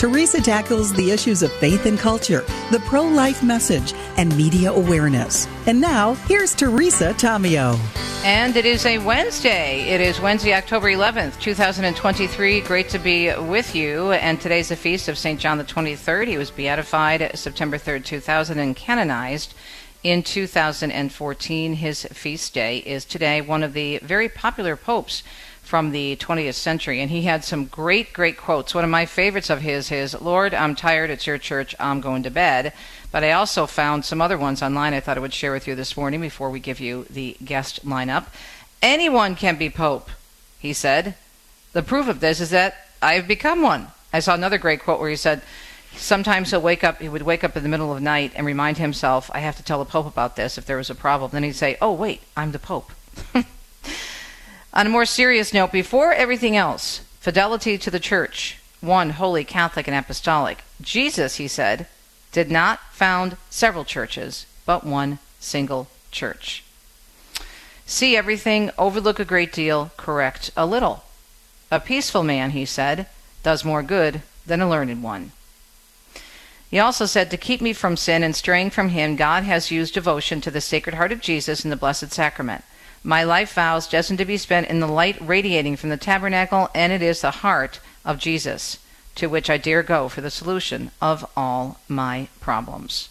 Teresa tackles the issues of faith and culture, the pro life message, and media awareness. And now, here's Teresa Tomeo. And it is a Wednesday. It is Wednesday, October 11th, 2023. Great to be with you. And today's the feast of St. John the 23rd. He was beatified September 3rd, 2000, and canonized in 2014. His feast day is today one of the very popular popes from the 20th century. And he had some great, great quotes. One of my favorites of his is Lord, I'm tired. It's your church. I'm going to bed. But I also found some other ones online I thought I would share with you this morning before we give you the guest lineup. Anyone can be Pope, he said. The proof of this is that I've become one. I saw another great quote where he said, Sometimes he'll wake up, he would wake up in the middle of the night and remind himself, I have to tell the Pope about this if there was a problem. Then he'd say, Oh, wait, I'm the Pope. On a more serious note, before everything else, fidelity to the church, one holy, Catholic, and apostolic. Jesus, he said, did not found several churches, but one single church. See everything, overlook a great deal, correct a little. A peaceful man, he said, does more good than a learned one. He also said, To keep me from sin and straying from him, God has used devotion to the Sacred Heart of Jesus in the Blessed Sacrament. My life vows destined to be spent in the light radiating from the tabernacle, and it is the heart of Jesus to which I dare go for the solution of all my problems.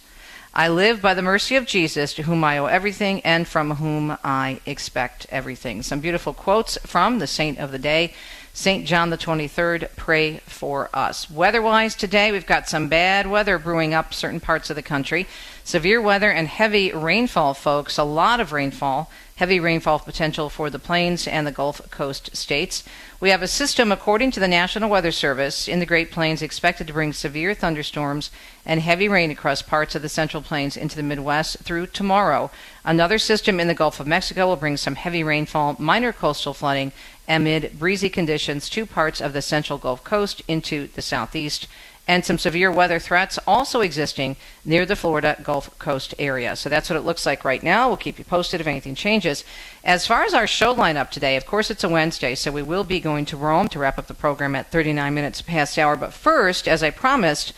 I live by the mercy of Jesus, to whom I owe everything and from whom I expect everything. Some beautiful quotes from the saint of the day, St. John the 23rd, pray for us. Weather wise, today we've got some bad weather brewing up certain parts of the country. Severe weather and heavy rainfall, folks. A lot of rainfall heavy rainfall potential for the plains and the Gulf Coast states. We have a system, according to the National Weather Service, in the Great Plains expected to bring severe thunderstorms and heavy rain across parts of the Central Plains into the Midwest through tomorrow. Another system in the Gulf of Mexico will bring some heavy rainfall, minor coastal flooding, amid breezy conditions to parts of the central Gulf Coast into the southeast and some severe weather threats also existing near the Florida Gulf Coast area. So that's what it looks like right now. We'll keep you posted if anything changes. As far as our show lineup today, of course, it's a Wednesday, so we will be going to Rome to wrap up the program at 39 minutes past hour. But first, as I promised,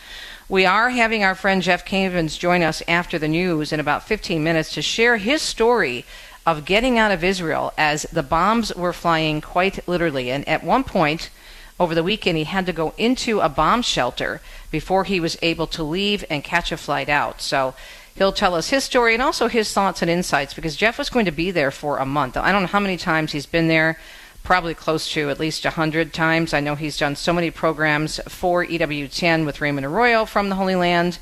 we are having our friend Jeff Cavins join us after the news in about 15 minutes to share his story of getting out of Israel as the bombs were flying quite literally. And at one point, over the weekend, he had to go into a bomb shelter before he was able to leave and catch a flight out. So he'll tell us his story and also his thoughts and insights because Jeff was going to be there for a month. I don't know how many times he's been there, probably close to at least 100 times. I know he's done so many programs for EWTN with Raymond Arroyo from the Holy Land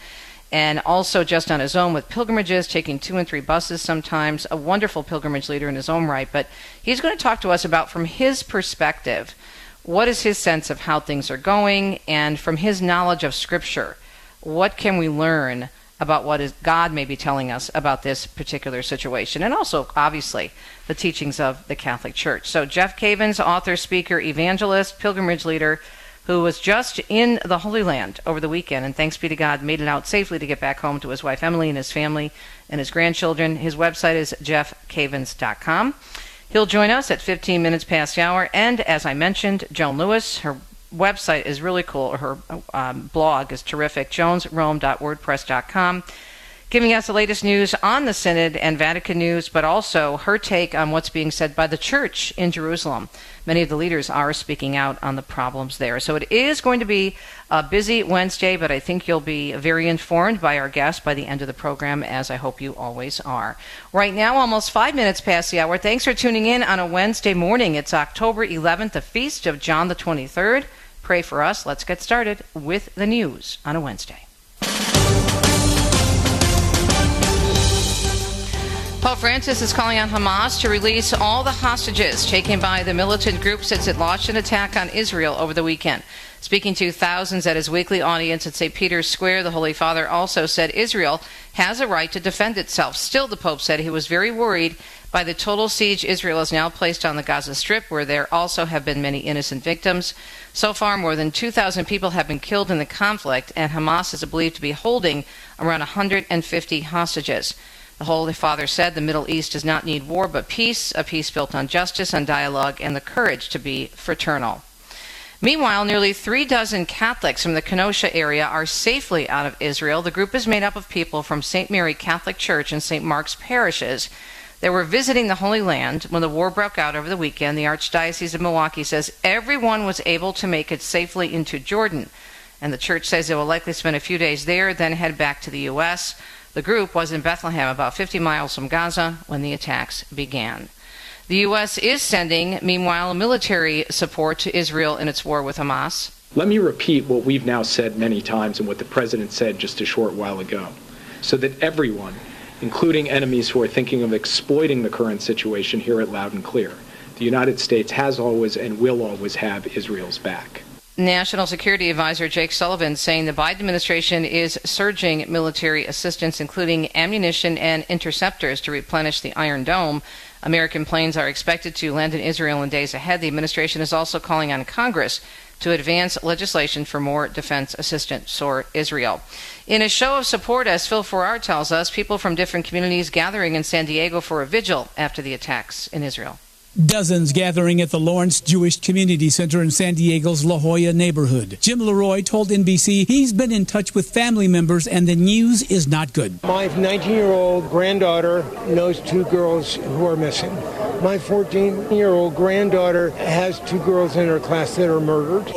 and also just on his own with pilgrimages, taking two and three buses sometimes. A wonderful pilgrimage leader in his own right. But he's going to talk to us about, from his perspective, what is his sense of how things are going? And from his knowledge of Scripture, what can we learn about what is God may be telling us about this particular situation? And also, obviously, the teachings of the Catholic Church. So, Jeff Cavins, author, speaker, evangelist, pilgrimage leader, who was just in the Holy Land over the weekend, and thanks be to God, made it out safely to get back home to his wife Emily and his family and his grandchildren. His website is jeffcavins.com. He'll join us at 15 minutes past the hour. And as I mentioned, Joan Lewis, her website is really cool. Her um, blog is terrific, joansrome.wordpress.com giving us the latest news on the Synod and Vatican news, but also her take on what's being said by the church in Jerusalem. Many of the leaders are speaking out on the problems there. So it is going to be a busy Wednesday, but I think you'll be very informed by our guests by the end of the program, as I hope you always are. Right now, almost five minutes past the hour. Thanks for tuning in on a Wednesday morning. It's October 11th, the feast of John the 23rd. Pray for us. Let's get started with the news on a Wednesday. Pope Francis is calling on Hamas to release all the hostages taken by the militant group since it launched an attack on Israel over the weekend. Speaking to thousands at his weekly audience at St. Peter's Square, the Holy Father also said Israel has a right to defend itself. Still, the Pope said he was very worried By the total siege Israel is now placed on the Gaza Strip, where there also have been many innocent victims. So far, more than 2,000 people have been killed in the conflict, and Hamas is believed to be holding around 150 hostages. The Holy Father said the Middle East does not need war but peace, a peace built on justice, on dialogue, and the courage to be fraternal. Meanwhile, nearly three dozen Catholics from the Kenosha area are safely out of Israel. The group is made up of people from St. Mary Catholic Church and St. Mark's parishes. They were visiting the Holy Land when the war broke out over the weekend. The Archdiocese of Milwaukee says everyone was able to make it safely into Jordan. And the church says they will likely spend a few days there, then head back to the U.S. The group was in Bethlehem, about 50 miles from Gaza, when the attacks began. The U.S. is sending, meanwhile, military support to Israel in its war with Hamas. Let me repeat what we've now said many times and what the President said just a short while ago, so that everyone, including enemies who are thinking of exploiting the current situation, hear it loud and clear. The United States has always and will always have Israel's back. National Security Advisor Jake Sullivan saying the Biden administration is surging military assistance, including ammunition and interceptors, to replenish the Iron Dome. American planes are expected to land in Israel in days ahead. The administration is also calling on Congress to advance legislation for more defense assistance for Israel. In a show of support, as Phil Farrar tells us, people from different communities gathering in San Diego for a vigil after the attacks in Israel. Dozens gathering at the Lawrence Jewish Community Center in San Diego's La Jolla neighborhood. Jim Leroy told NBC he's been in touch with family members and the news is not good. My 19 year old granddaughter knows two girls who are missing. My 14 year old granddaughter has two girls in her class that are murdered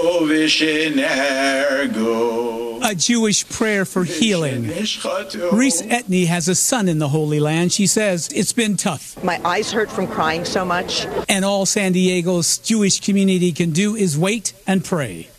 a Jewish prayer for healing. Reese Etney has a son in the Holy Land. She says it's been tough. My eyes hurt from crying so much. And all San Diego's Jewish community can do is wait and pray.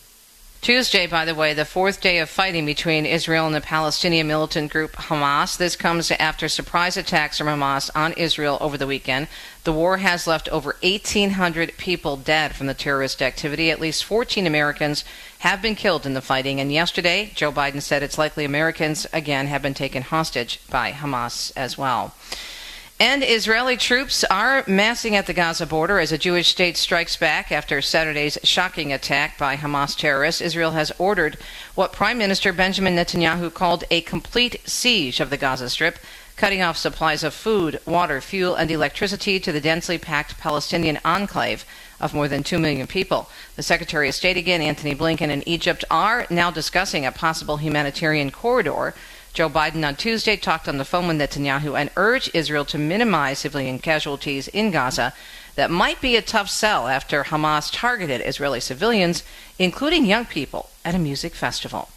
Tuesday, by the way, the fourth day of fighting between Israel and the Palestinian militant group Hamas. This comes after surprise attacks from Hamas on Israel over the weekend. The war has left over 1,800 people dead from the terrorist activity. At least 14 Americans have been killed in the fighting. And yesterday, Joe Biden said it's likely Americans again have been taken hostage by Hamas as well. And Israeli troops are massing at the Gaza border as a Jewish state strikes back after Saturday's shocking attack by Hamas terrorists. Israel has ordered what Prime Minister Benjamin Netanyahu called a complete siege of the Gaza Strip, cutting off supplies of food, water, fuel, and electricity to the densely packed Palestinian enclave of more than 2 million people. The Secretary of State again, Antony Blinken, and Egypt are now discussing a possible humanitarian corridor Joe Biden on Tuesday talked on the phone with Netanyahu and urged Israel to minimize civilian casualties in Gaza. That might be a tough sell after Hamas targeted Israeli civilians, including young people, at a music festival.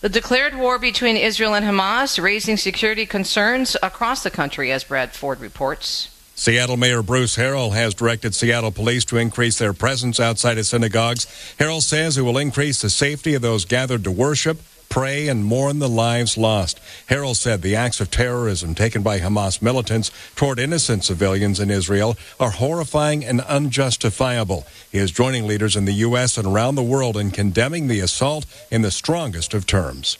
The declared war between Israel and Hamas raising security concerns across the country, as Brad Ford reports. Seattle Mayor Bruce Harrell has directed Seattle police to increase their presence outside of synagogues. Harrell says it will increase the safety of those gathered to worship pray and mourn the lives lost. Harrell said the acts of terrorism taken by Hamas militants toward innocent civilians in Israel are horrifying and unjustifiable. He is joining leaders in the U.S. and around the world in condemning the assault in the strongest of terms.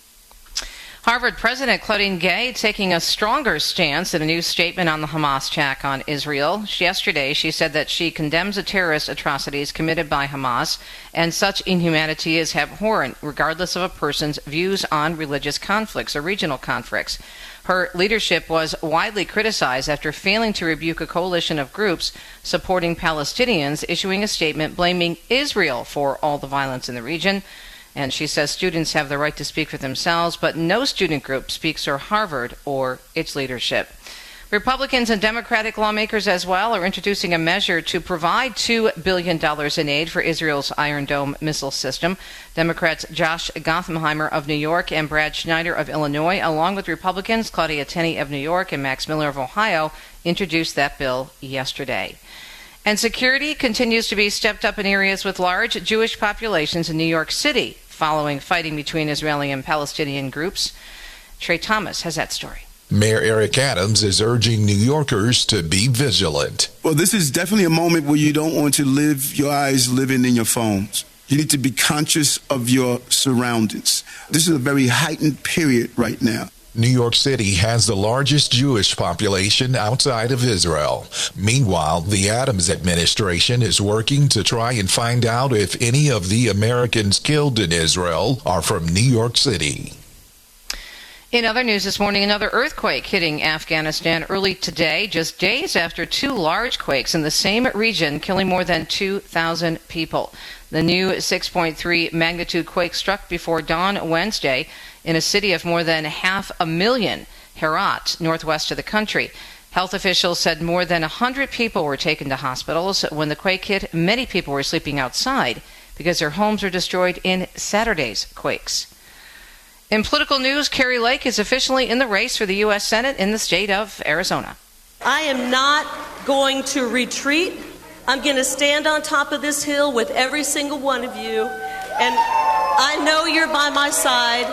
Harvard President Claudine Gay taking a stronger stance in a new statement on the Hamas attack on Israel. Yesterday, she said that she condemns the terrorist atrocities committed by Hamas, and such inhumanity is abhorrent, regardless of a person's views on religious conflicts or regional conflicts. Her leadership was widely criticized after failing to rebuke a coalition of groups supporting Palestinians, issuing a statement blaming Israel for all the violence in the region. And she says students have the right to speak for themselves, but no student group speaks for Harvard or its leadership. Republicans and Democratic lawmakers as well are introducing a measure to provide $2 billion in aid for Israel's Iron Dome missile system. Democrats Josh Gottheimer of New York and Brad Schneider of Illinois, along with Republicans Claudia Tenney of New York and Max Miller of Ohio, introduced that bill yesterday. And security continues to be stepped up in areas with large Jewish populations in New York City following fighting between Israeli and Palestinian groups. Trey Thomas has that story. Mayor Eric Adams is urging New Yorkers to be vigilant. Well, this is definitely a moment where you don't want to live your eyes living in your phones. You need to be conscious of your surroundings. This is a very heightened period right now. New York City has the largest Jewish population outside of Israel. Meanwhile, the Adams administration is working to try and find out if any of the Americans killed in Israel are from New York City. In other news this morning, another earthquake hitting Afghanistan early today, just days after two large quakes in the same region, killing more than 2,000 people. The new 6.3 magnitude quake struck before dawn Wednesday in a city of more than half a million, Herat, northwest of the country. Health officials said more than 100 people were taken to hospitals. When the quake hit, many people were sleeping outside because their homes were destroyed in Saturday's quakes. In political news, Kari Lake is officially in the race for the U.S. Senate in the state of Arizona. I am not going to retreat. I'm going to stand on top of this hill with every single one of you. And I know you're by my side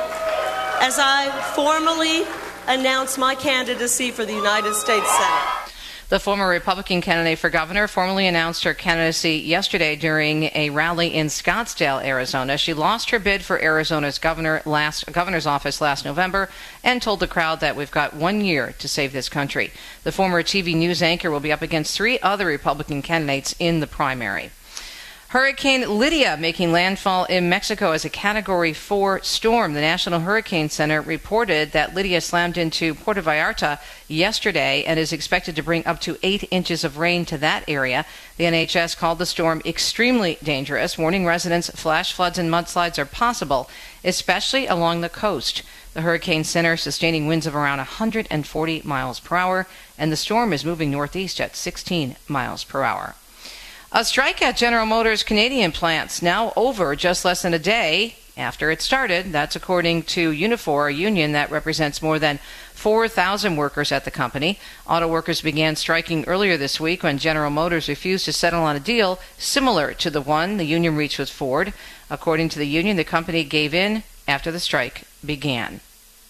as I formally announce my candidacy for the United States Senate. The former Republican candidate for governor formally announced her candidacy yesterday during a rally in Scottsdale, Arizona. She lost her bid for Arizona's governor last, governor's office last November and told the crowd that we've got one year to save this country. The former TV news anchor will be up against three other Republican candidates in the primary. Hurricane Lidia making landfall in Mexico as a Category 4 storm. The National Hurricane Center reported that Lidia slammed into Puerto Vallarta yesterday and is expected to bring up to 8 inches of rain to that area. The NHS called the storm extremely dangerous, warning residents flash floods and mudslides are possible, especially along the coast. The Hurricane Center sustaining winds of around 140 miles per hour, and the storm is moving northeast at 16 miles per hour. A strike at General Motors Canadian plants now over just less than a day after it started. That's according to Unifor, a union that represents more than 4,000 workers at the company. Auto workers began striking earlier this week when General Motors refused to settle on a deal similar to the one the union reached with Ford. According to the union, the company gave in after the strike began.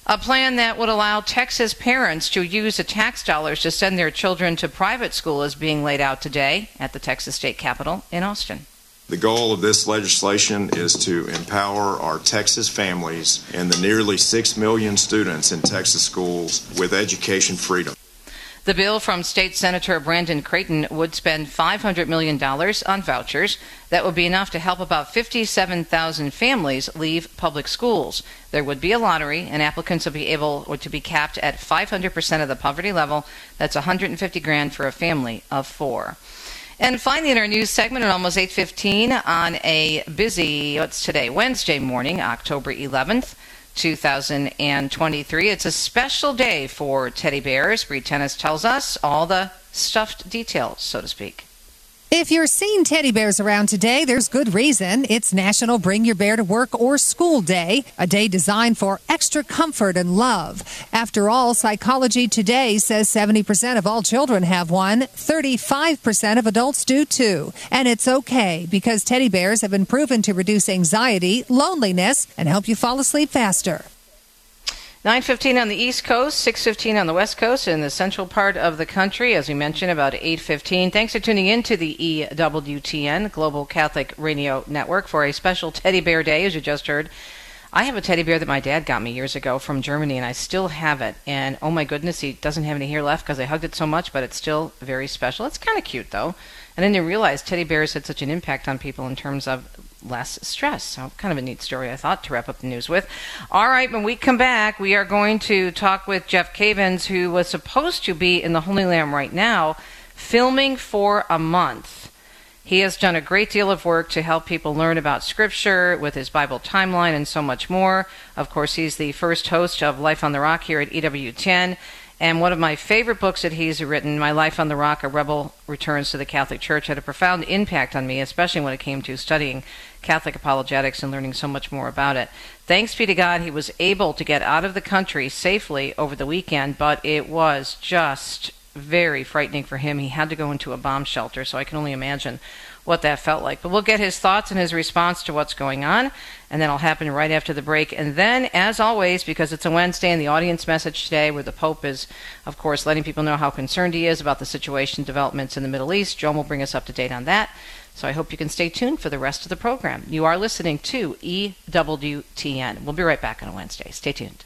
A plan that would allow Texas parents to use the tax dollars to send their children to private school is being laid out today at the Texas State Capitol in Austin. The goal of this legislation is to empower our Texas families and the nearly 6 million students in Texas schools with education freedom. The bill from State Senator Brandon Creighton would spend $500 million on vouchers. That would be enough to help about 57,000 families leave public schools. There would be a lottery, and applicants would be able to be capped at 500% of the poverty level. That's 150 grand for a family of four. And finally, in our news segment at almost 8:15 on a busy what's today Wednesday morning, October 11th. 2023. It's a special day for teddy bears. Bree Tennis tells us all the stuffed details, so to speak. If you're seeing teddy bears around today, there's good reason. It's National Bring Your Bear to Work or School Day, a day designed for extra comfort and love. After all, Psychology Today says 70% of all children have one, 35% of adults do too. And it's okay because teddy bears have been proven to reduce anxiety, loneliness, and help you fall asleep faster. 9:15 on the East Coast, 6:15 on the West Coast, in the central part of the country. As we mentioned, about 8:15. Thanks for tuning in to the EWTN Global Catholic Radio Network for a special Teddy Bear Day, as you just heard. I have a teddy bear that my dad got me years ago from Germany, and I still have it. And oh my goodness, he doesn't have any hair left because I hugged it so much, but it's still very special. It's kind of cute though. And then you realize teddy bears had such an impact on people in terms of less stress. So, kind of a neat story, I thought, to wrap up the news with. All right, when we come back, we are going to talk with Jeff Cavins, who was supposed to be in the Holy Land right now, filming for a month. He has done a great deal of work to help people learn about Scripture with his Bible timeline and so much more. Of course, he's the first host of Life on the Rock here at EWTN. And one of my favorite books that he's written, My Life on the Rock, A Rebel Returns to the Catholic Church, had a profound impact on me, especially when it came to studying Catholic apologetics and learning so much more about it. Thanks be to God, he was able to get out of the country safely over the weekend, but it was just very frightening for him. He had to go into a bomb shelter, so I can only imagine what that felt like. But we'll get his thoughts and his response to what's going on, and that'll happen right after the break. And then, as always, because it's a Wednesday and the audience message today, where the Pope is, of course, letting people know how concerned he is about the situation, developments in the Middle East, Joan will bring us up to date on that. So I hope you can stay tuned for the rest of the program. You are listening to EWTN. We'll be right back on a Wednesday. Stay tuned.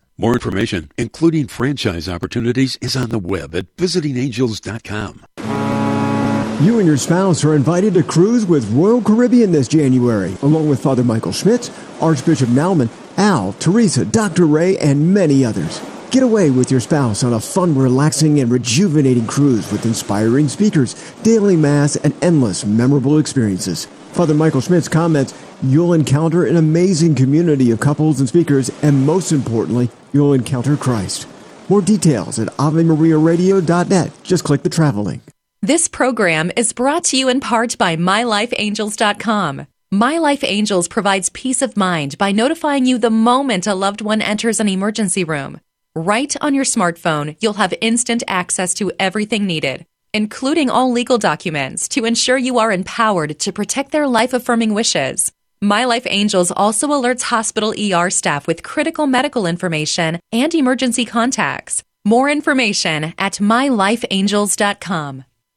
More information, including franchise opportunities, is on the web at visitingangels.com. You and your spouse are invited to cruise with Royal Caribbean this January, along with Father Michael Schmitz, Archbishop Naumann, Al, Teresa, Dr. Ray, and many others. Get away with your spouse on a fun, relaxing, and rejuvenating cruise with inspiring speakers, daily mass, and endless memorable experiences. Father Michael Schmitz comments, you'll encounter an amazing community of couples and speakers, and most importantly, you'll encounter Christ. More details at AveMariaRadio.net. Just click the travel link. This program is brought to you in part by MyLifeAngels.com. My Life Angels provides peace of mind by notifying you the moment a loved one enters an emergency room. Right on your smartphone, you'll have instant access to everything needed, including all legal documents to ensure you are empowered to protect their life affirming wishes. My Life Angels also alerts hospital ER staff with critical medical information and emergency contacts. More information at mylifeangels.com.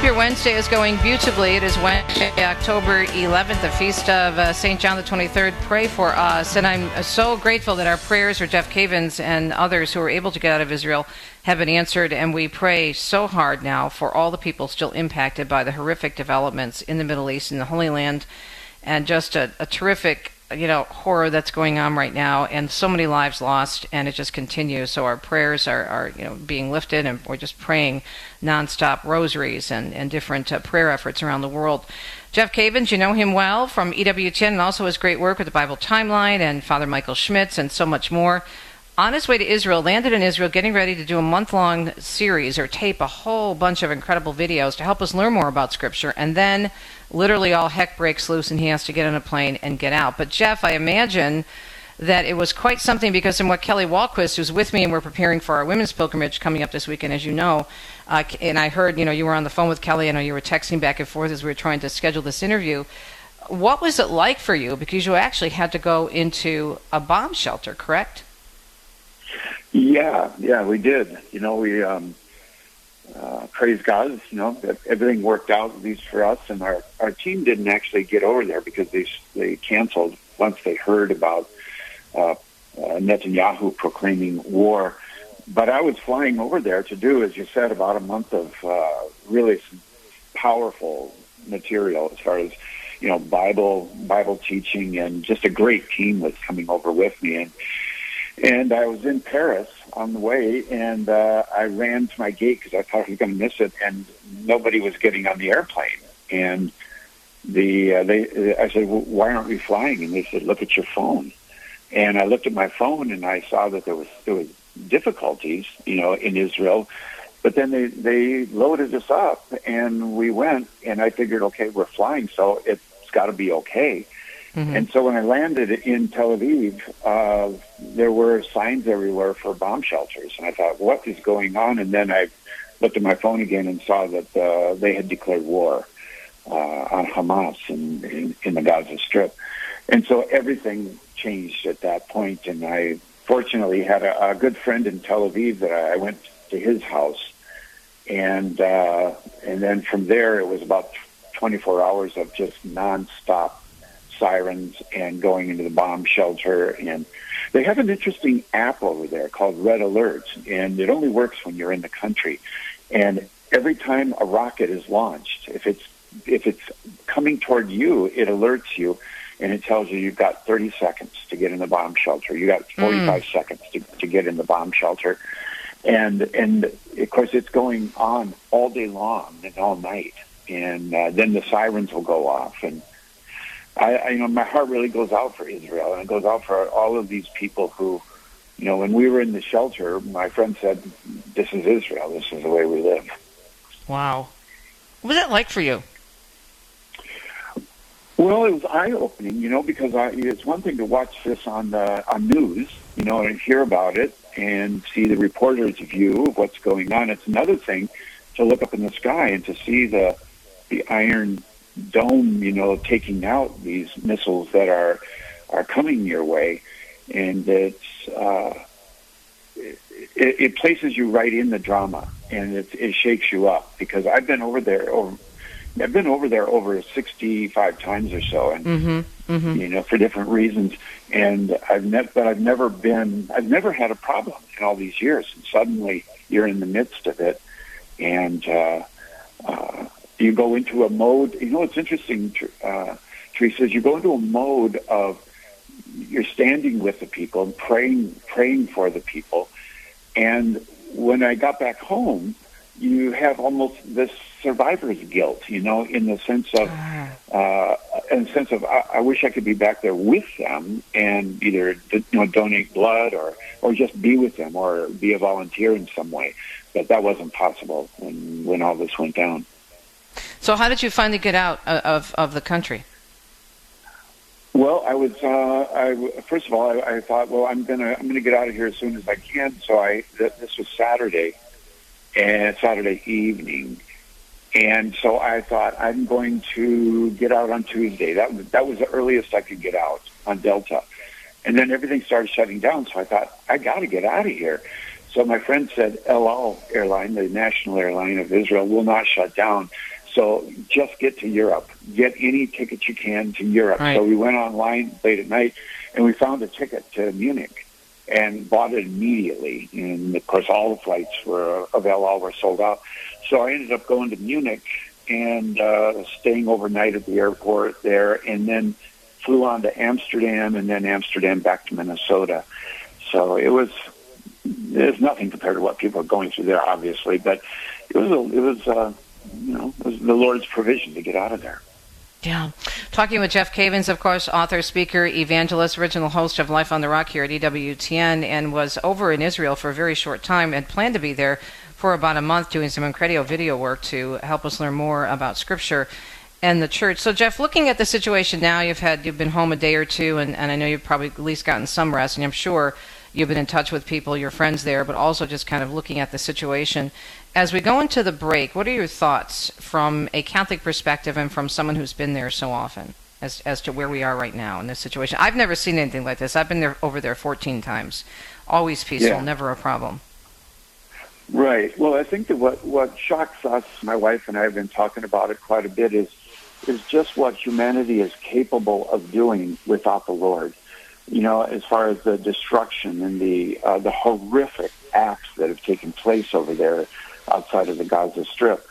Hope your Wednesday is going beautifully. It is Wednesday, October 11th, the feast of uh, St. John the 23rd. Pray for us. And I'm so grateful that our prayers for Jeff Cavins and others who were able to get out of Israel have been answered. And we pray so hard now for all the people still impacted by the horrific developments in the Middle East, in the Holy Land, and just a, a terrific you know horror that's going on right now and so many lives lost and it just continues. So our prayers are, are you know being lifted and we're just praying nonstop rosaries and, and different uh, prayer efforts around the world. Jeff cavins you know him well from ewtn and also his great work with the bible timeline and father michael schmitz and so much more on his way to Israel, landed in Israel, getting ready to do a month long series or tape a whole bunch of incredible videos to help us learn more about Scripture. And then literally all heck breaks loose and he has to get on a plane and get out. But, Jeff, I imagine that it was quite something because in what Kelly Wahlquist, who's with me and we're preparing for our women's pilgrimage coming up this weekend, as you know, uh, and I heard, you know, you were on the phone with Kelly. I know you were texting back and forth as we were trying to schedule this interview. What was it like for you? Because you actually had to go into a bomb shelter, correct? Yeah, yeah, we did. You know, we um, uh, praise God. You know, that everything worked out at least for us, and our our team didn't actually get over there because they they canceled once they heard about uh, uh, Netanyahu proclaiming war. But I was flying over there to do, as you said, about a month of uh, really powerful material as far as you know Bible Bible teaching, and just a great team was coming over with me and and I was in Paris on the way, and uh, I ran to my gate because I thought I was going to miss it, and nobody was getting on the airplane. And the uh, they, I said, well, "Why aren't we flying?" And they said, "Look at your phone." And I looked at my phone, and I saw that there was there was difficulties, you know, in Israel. But then they they loaded us up, and we went. And I figured, okay, we're flying, so it's got to be okay. Mm-hmm. And so when I landed in Tel Aviv, uh, there were signs everywhere for bomb shelters. And I thought, what is going on? And then I looked at my phone again and saw that uh, they had declared war uh, on Hamas in, in, in the Gaza Strip. And so everything changed at that point. And I fortunately had a, a good friend in Tel Aviv that I, went to his house. And, uh, and then from there, it was about 24 hours of just nonstop sirens and going into the bomb shelter. And they have an interesting app over there called Red Alert, and it only works when you're in the country. And every time a rocket is launched, if it's if it's coming toward you, it alerts you. and it tells you you've got 30 seconds to get in the bomb shelter. You got 45 mm. seconds to, to get in the bomb shelter, and and of course it's going on all day long and all night, and uh, then the sirens will go off, and I, I you know my heart really goes out for Israel, and it goes out for all of these people who. You know, when we were in the shelter, my friend said, "This is Israel. This is the way we live." Wow, what was that like for you? Well, it was eye opening, you know, because I, it's one thing to watch this on the on news, you know, and hear about it and see the reporter's view of what's going on. It's another thing to look up in the sky and to see the the iron dome, you know, taking out these missiles that are are coming your way, and it's uh, it, it places you right in the drama, and it, it shakes you up because I've been over there over I've been over there over 65 times or so, and mm-hmm, mm-hmm. you know for different reasons. And I've never, but I've never been, I've never had a problem in all these years. And suddenly you're in the midst of it, and uh, uh, you go into a mode. You know, it's interesting, uh, Teresa. Is you go into a mode of you're standing with the people and praying, praying for the people. And when I got back home, you have almost this survivor's guilt, you know, in the sense of, ah. uh, in the sense of, I, I wish I could be back there with them and either, you know, donate blood or, or just be with them or be a volunteer in some way. But that wasn't possible when, when all this went down. So how did you finally get out of, of the country? Well, I was. Uh, I first of all, I, I thought, well, I'm gonna I'm gonna get out of here as soon as I can. So I th- this was Saturday, and Saturday evening, and so I thought I'm going to get out on Tuesday. That that was the earliest I could get out on Delta. And then everything started shutting down, so I thought I got to get out of here. So my friend said El Al airline, the national airline of Israel, will not shut down. So just get to Europe. Get any ticket you can to Europe. Right. So we went online late at night and we found a ticket to Munich and bought it immediately. And of course, all the flights were of El Al were sold out. So I ended up going to Munich and uh, staying overnight at the airport there, and then flew on to Amsterdam, and then Amsterdam back to Minnesota. So it was there's nothing compared to what people are going through there, obviously, but it was a, it was uh, you know it was the Lord's provision to get out of there. Yeah. Talking with Jeff Cavins, of course, author, speaker, evangelist, original host of Life on the Rock here at EWTN, and was over in Israel for a very short time and planned to be there for about a month doing some incredible video work to help us learn more about Scripture and the church. So, Jeff, looking at the situation now, you've had you've been home a day or two, and, and I know you've probably at least gotten some rest, and I'm sure you've been in touch with people, your friends there, but also just kind of looking at the situation. As we go into the break, what are your thoughts from a Catholic perspective and from someone who's been there so often? As, as to where we are right now in this situation. I've never seen anything like this. I've been there over there 14 times. Always peaceful, yeah. never a problem. Right. Well, I think that what what shocks us, my wife and I have been talking about it quite a bit, is is just what humanity is capable of doing without the Lord. You know, as far as the destruction and the uh, the horrific acts that have taken place over there outside of the Gaza Strip.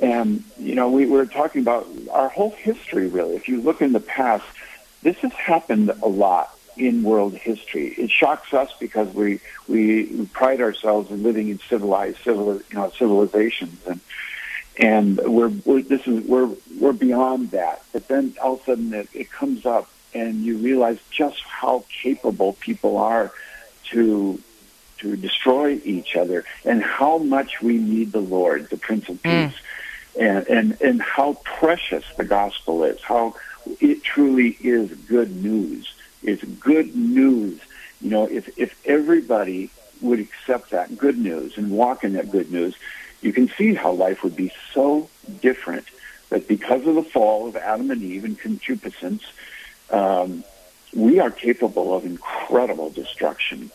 And you know, we were talking about our whole history. Really, if you look in the past, this has happened a lot in world history. It shocks us because we we pride ourselves in living in civilized civil you know civilizations and and we're, we're this is we're we're beyond that. But then all of a sudden it, it comes up and you realize just how capable people are to to destroy each other and how much we need the Lord, the Prince of mm. Peace, mm. and, and and how precious the gospel is, how it truly is good news It's good news. You know, if, if everybody would accept that good news and walk in that good news, you can see how life would be so different. But because of the fall of Adam and Eve and concupiscence, um, we are capable of incredible destruction.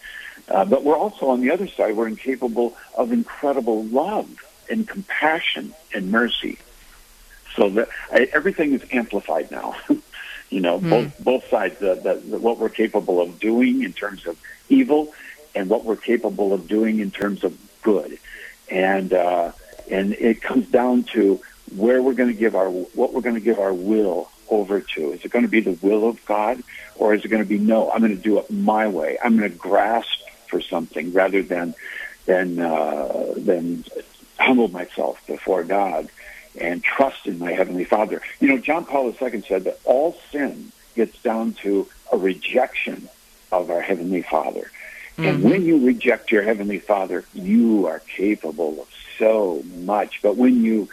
Uh, but we're also on the other side, we're incapable of incredible love and compassion and mercy. So that everything is amplified now. You know, mm. both both sides, the, the, the, what we're capable of doing in terms of evil, and what we're capable of doing in terms of good, and uh, and it comes down to where we're going to give our what we're going to give our will over to? Is it going to be the will of God, or is it going to be no? I'm going to do it my way. I'm going to grasp for something rather than than uh, than humble myself before God and trust in my heavenly Father. You know, John Paul II said that all sin gets down to a rejection of our heavenly Father. Mm-hmm. And when you reject your heavenly Father, you are capable of so much. But when you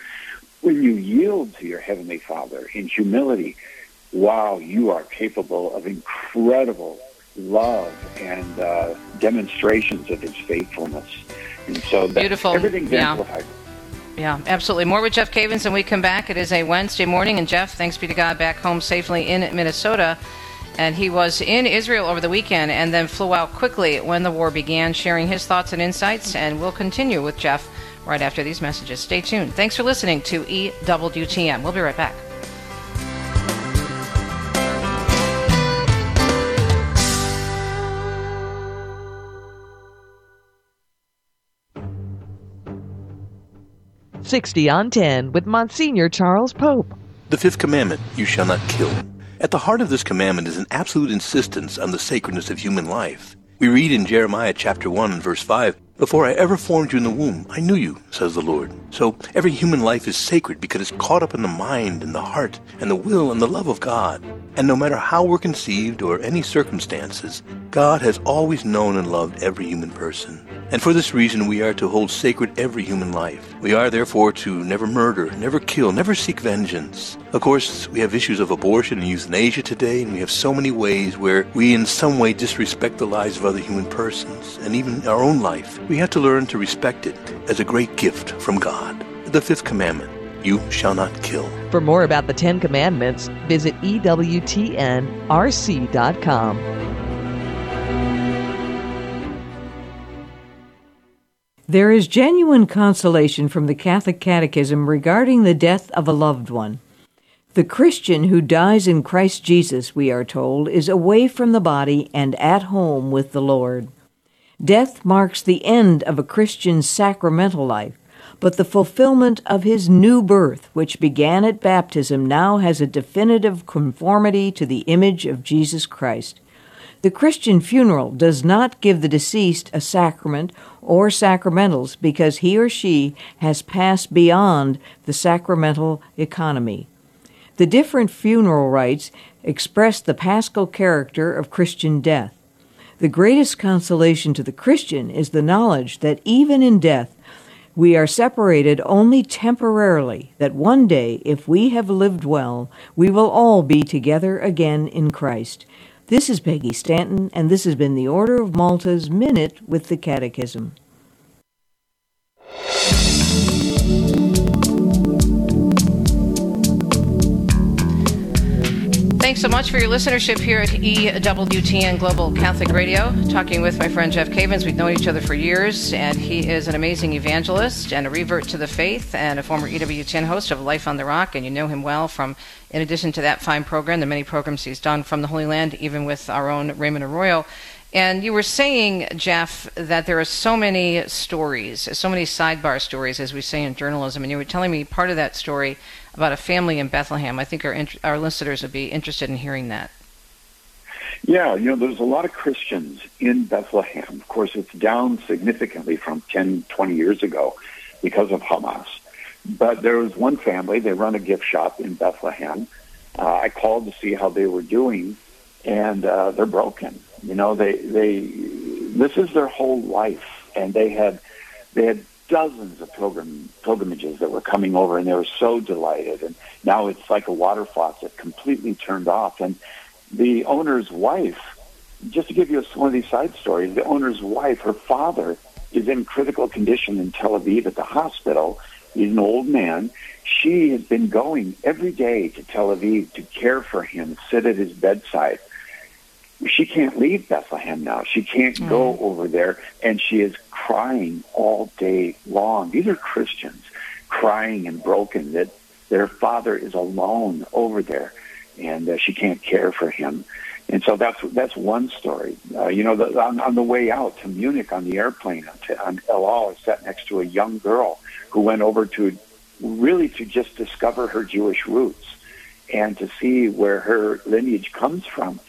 when you yield to your heavenly Father in humility, wow, you are capable of incredible love and uh, demonstrations of His faithfulness. And so that beautiful, everything's yeah. amplified. Yeah, absolutely. More with Jeff Cavins and we come back. It is a Wednesday morning, and Jeff, thanks be to God, back home safely in Minnesota. And he was in Israel over the weekend and then flew out quickly when the war began, sharing his thoughts and insights. And we'll continue with Jeff right after these messages. Stay tuned. Thanks for listening to EWTN. We'll be right back. Sixty on ten with Monsignor Charles Pope. The fifth commandment: You shall not kill. At the heart of this commandment is an absolute insistence on the sacredness of human life. We read in Jeremiah chapter 1 verse 5, Before I ever formed you in the womb, I knew you, says the Lord. So every human life is sacred because it's caught up in the mind and the heart and the will and the love of God. And no matter how we're conceived or any circumstances, God has always known and loved every human person. And for this reason, we are to hold sacred every human life. We are therefore to never murder, never kill, never seek vengeance. Of course, we have issues of abortion and euthanasia today, and we have so many ways where we in some way disrespect the lives of other human persons, and even our own life. We have to learn to respect it as a great gift from God. The fifth commandment you shall not kill. For more about the Ten Commandments, visit EWTNRC.com. There is genuine consolation from the Catholic Catechism regarding the death of a loved one. The Christian who dies in Christ Jesus, we are told, is away from the body and at home with the Lord. Death marks the end of a Christian's sacramental life, but the fulfillment of his new birth, which began at baptism, now has a definitive conformity to the image of Jesus Christ. The Christian funeral does not give the deceased a sacrament or sacramentals because he or she has passed beyond the sacramental economy. The different funeral rites express the paschal character of Christian death. The greatest consolation to the Christian is the knowledge that even in death, we are separated only temporarily, that one day, if we have lived well, we will all be together again in Christ. This is Peggy Stanton, and this has been the Order of Malta's Minute with the Catechism. Thanks so much for your listenership here at EWTN Global Catholic Radio. Talking with my friend Jeff Cavins. We've known each other for years, and he is an amazing evangelist and a revert to the faith and a former EWTN host of Life on the Rock. And you know him well from, in addition to that fine program, the many programs he's done from the Holy Land, even with our own Raymond Arroyo. And you were saying, Jeff, that there are so many stories, so many sidebar stories, as we say in journalism. And you were telling me part of that story about a family in Bethlehem. I think our our listeners would be interested in hearing that. Yeah, you know, there's a lot of Christians in Bethlehem. Of course, it's down significantly from 10, 20 years ago because of Hamas. But there was one family, they run a gift shop in Bethlehem. Uh, I called to see how they were doing, and uh, they're broken. You know, they, they, this is their whole life, and they had, they had dozens of pilgrim pilgrimages that were coming over, and they were so delighted. And now it's like a water faucet, completely turned off. And the owner's wife, just to give you one of these side stories, the owner's wife, her father, is in critical condition in Tel Aviv at the hospital. He's an old man. She has been going every day to Tel Aviv to care for him, sit at his bedside she can't leave Bethlehem now. She can't mm. go over there, and she is crying all day long. These are Christians crying and broken that their father is alone over there, and uh, she can't care for him. And so that's that's one story. Uh, you know, the, on, on the way out to Munich on the airplane to, on El Al, I sat next to a young girl who went over to really to just discover her Jewish roots and to see where her lineage comes from.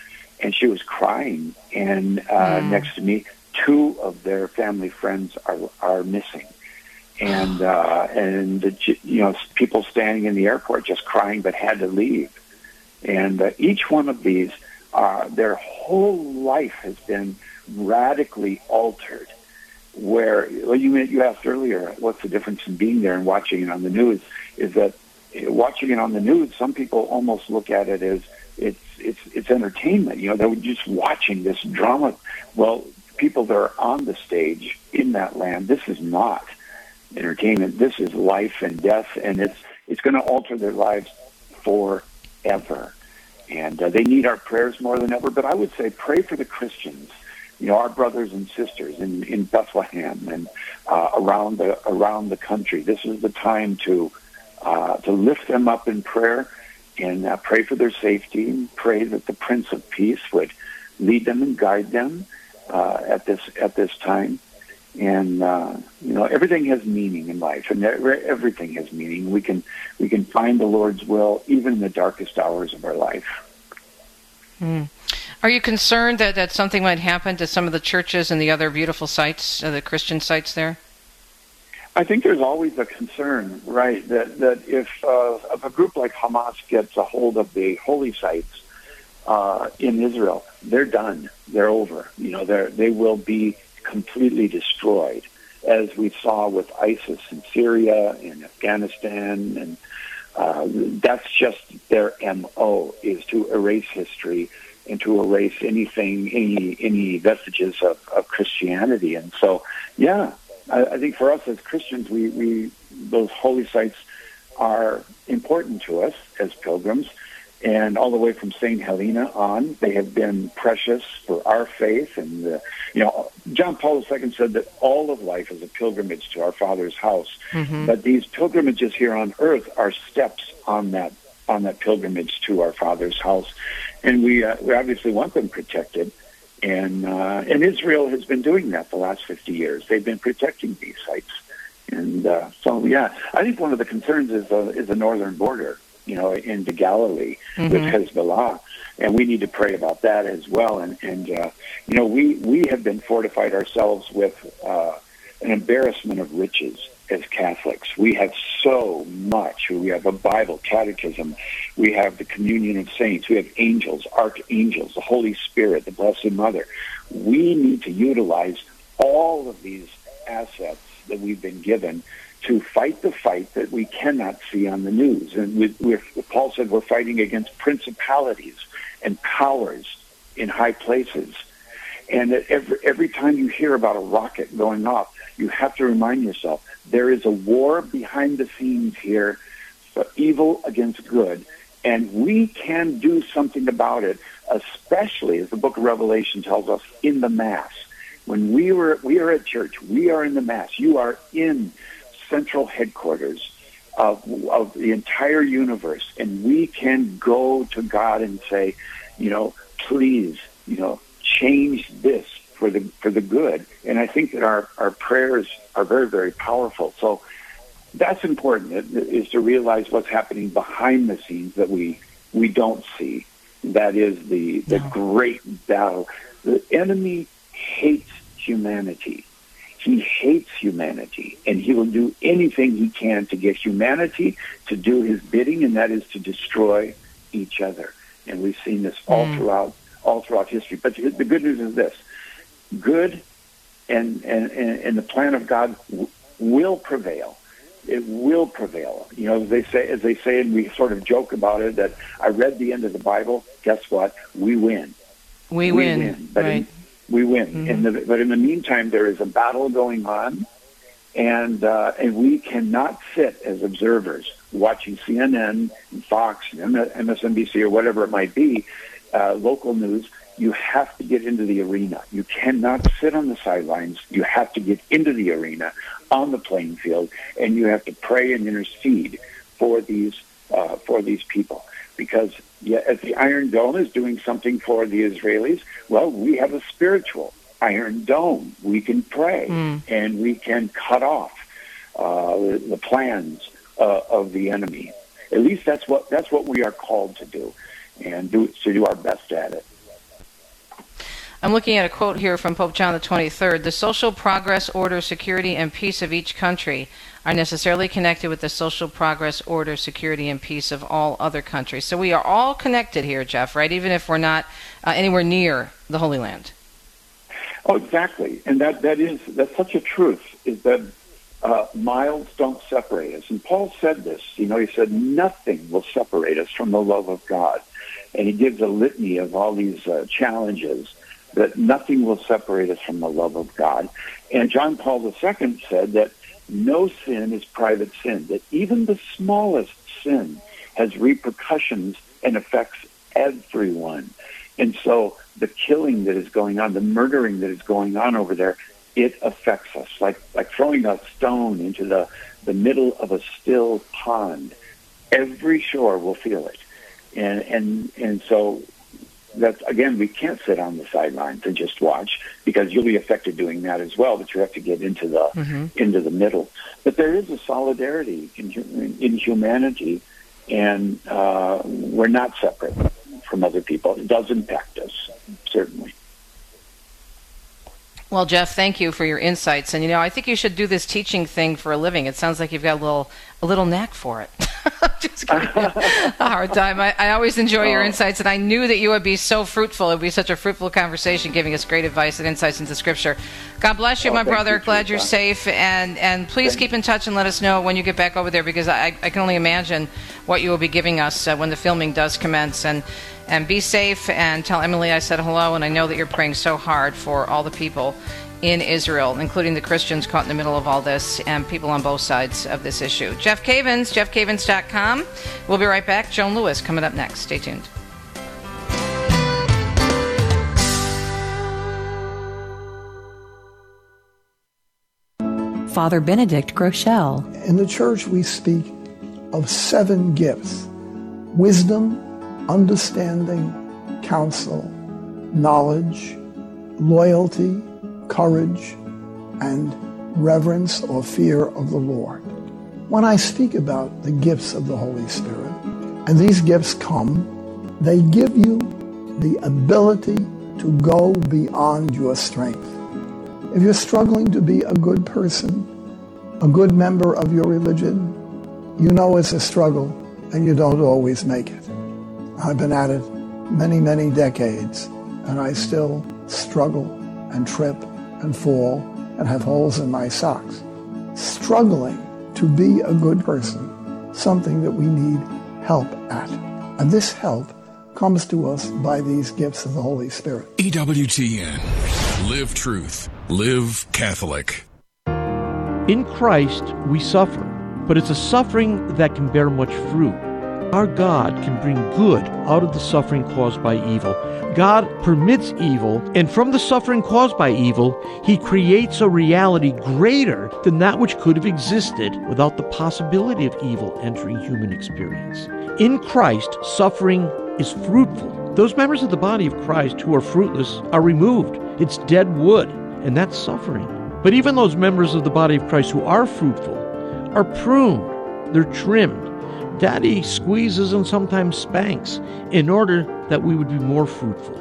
And she was crying. And uh, next to me, two of their family friends are are missing. And uh, and the, you know people standing in the airport just crying, but had to leave. And uh, each one of these, uh, their whole life has been radically altered. Where well, you you asked earlier, what's the difference in being there and watching it on the news? Is that watching it on the news, some people almost look at it as it's it's it's entertainment. You know, they're just watching this drama. Well, people that are on the stage in that land, this is not entertainment. This is life and death, and it's it's going to alter their lives forever. And uh, they need our prayers more than ever. But I would say pray for the Christians you know, our brothers and sisters in, in Bethlehem and uh, around the around the country. This is the time to uh, to lift them up in prayer and uh, pray for their safety. And pray that the Prince of Peace would lead them and guide them uh, at this at this time. And uh, you know, everything has meaning in life, and everything has meaning. We can we can find the Lord's will even in the darkest hours of our life. Mm. Are you concerned that, that something might happen to some of the churches and the other beautiful sites, uh, the Christian sites there? I think there's always a concern, right? That that if, uh, if a group like Hamas gets a hold of the holy sites uh, in Israel, they're done. They're over. You know, they they will be completely destroyed, as we saw with ISIS in Syria, in Afghanistan, and uh, that's just their mo is to erase history and to erase anything, any any vestiges of, of Christianity. And so, yeah, I, I think for us as Christians, we, we those holy sites are important to us as pilgrims. And all the way from St. Helena on, they have been precious for our faith. And, uh, you know, John Paul II said that all of life is a pilgrimage to our Father's house. Mm-hmm. But these pilgrimages here on earth are steps on that on that pilgrimage to our Father's house, and we uh, we obviously want them protected. And uh, and Israel has been doing that the last 50 years. They've been protecting these sites, and uh, so yeah, I think one of the concerns is uh, is the northern border, you know, into Galilee mm-hmm. with Hezbollah, and we need to pray about that as well. And and uh, you know, we we have been fortified ourselves with uh, an embarrassment of riches as Catholics. We have so much. We have a Bible, catechism. We have the communion of saints. We have angels, archangels, the Holy Spirit, the Blessed Mother. We need to utilize all of these assets that we've been given to fight the fight that we cannot see on the news. And we're, Paul said we're fighting against principalities and powers in high places. And that every, every time you hear about a rocket going off, you have to remind yourself there is a war behind the scenes here, for evil against good, and we can do something about it, especially as the book of Revelation tells us in the Mass. When we were we are at church, we are in the Mass. You are in central headquarters of, of the entire universe, and we can go to God and say, you know, please, you know, change this for the for the good. And I think that our our prayers are very very powerful. So that's important is to realize what's happening behind the scenes that we we don't see. That is the the no. great battle. The enemy hates humanity. He hates humanity, and he will do anything he can to get humanity to do his bidding, and that is to destroy each other. And we've seen this all mm. throughout all throughout history. But the good news is this: good and, and, and the plan of God w- will prevail. It will prevail. You know, as they say, as they say, and we sort of joke about it, that I read the end of the Bible. Guess what? We win. We, we win. win. But right. in, we win. Mm-hmm. In the, but in the meantime, there is a battle going on, and uh, and we cannot sit as observers watching CNN, and Fox, and MSNBC, or whatever it might be, uh, local news you have to get into the arena. You cannot sit on the sidelines. You have to get into the arena on the playing field, and you have to pray and intercede for these uh, for these people. Because yeah, if the Iron Dome is doing something for the Israelis, well, we have a spiritual Iron Dome. We can pray mm. and we can cut off uh, the plans uh, of the enemy. at least that's what that's what we are called to do, and do to do our best at it. I'm looking at a quote here from Pope John XXIII. The social progress, order, security, and peace of each country are necessarily connected with the social progress, order, security, and peace of all other countries. So we are all connected here, Jeff, right? Even if we're not uh, anywhere near the Holy Land. Oh, exactly, and that that is that's such a truth. Is that uh, miles don't separate us, and Paul said this. You know, he said nothing will separate us from the love of God, and he gives a litany of all these uh, challenges that nothing will separate us from the love of God. And John Paul II said that no sin is private sin, that even the smallest sin has repercussions and affects everyone. And so the killing that is going on, the murdering that is going on over there, it affects us like like throwing a stone into the the middle of a still pond. Every shore will feel it, and and and so that again we can't sit on the sidelines and just watch because you'll be affected doing that as well. But you have to get into the mm-hmm. into the middle. But there is a solidarity in in humanity, and uh, we're not separate from other people. It does impact us certainly. Well, Jeff, thank you for your insights. And you know, I think you should do this teaching thing for a living. It sounds like you've got a little a little knack for it. Just giving you a hard time. I, I always enjoy your oh. insights, and I knew that you would be so fruitful. It would be such a fruitful conversation, giving us great advice and insights into Scripture. God bless you, oh, my brother. You, Glad you're safe, and and please keep in touch and let us know when you get back over there, because I, I can only imagine what you will be giving us uh, when the filming does commence. And and be safe and tell Emily I said hello. And I know that you're praying so hard for all the people in Israel, including the Christians caught in the middle of all this and people on both sides of this issue. Jeff Cavins, jeffcavins.com. We'll be right back. Joan Lewis coming up next. Stay tuned. Father Benedict Groeschel. In the church, we speak of seven gifts wisdom, understanding, counsel, knowledge, loyalty, courage, and reverence or fear of the Lord. When I speak about the gifts of the Holy Spirit, and these gifts come, they give you the ability to go beyond your strength. If you're struggling to be a good person, a good member of your religion, you know it's a struggle and you don't always make it. I've been at it many, many decades, and I still struggle and trip and fall and have holes in my socks. Struggling to be a good person, something that we need help at. And this help comes to us by these gifts of the Holy Spirit. EWTN. Live truth. Live Catholic. In Christ, we suffer, but it's a suffering that can bear much fruit. Our God can bring good out of the suffering caused by evil. God permits evil, and from the suffering caused by evil, He creates a reality greater than that which could have existed without the possibility of evil entering human experience. In Christ, suffering is fruitful. Those members of the body of Christ who are fruitless are removed. It's dead wood, and that's suffering. But even those members of the body of Christ who are fruitful are pruned, they're trimmed Daddy squeezes and sometimes spanks in order that we would be more fruitful.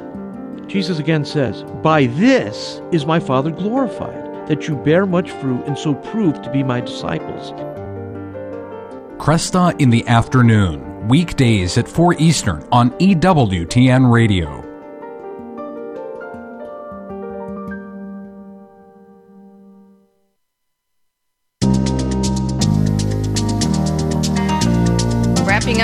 Jesus again says, By this is my Father glorified, that you bear much fruit and so prove to be my disciples. Kresta in the afternoon, weekdays at 4 Eastern on EWTN Radio.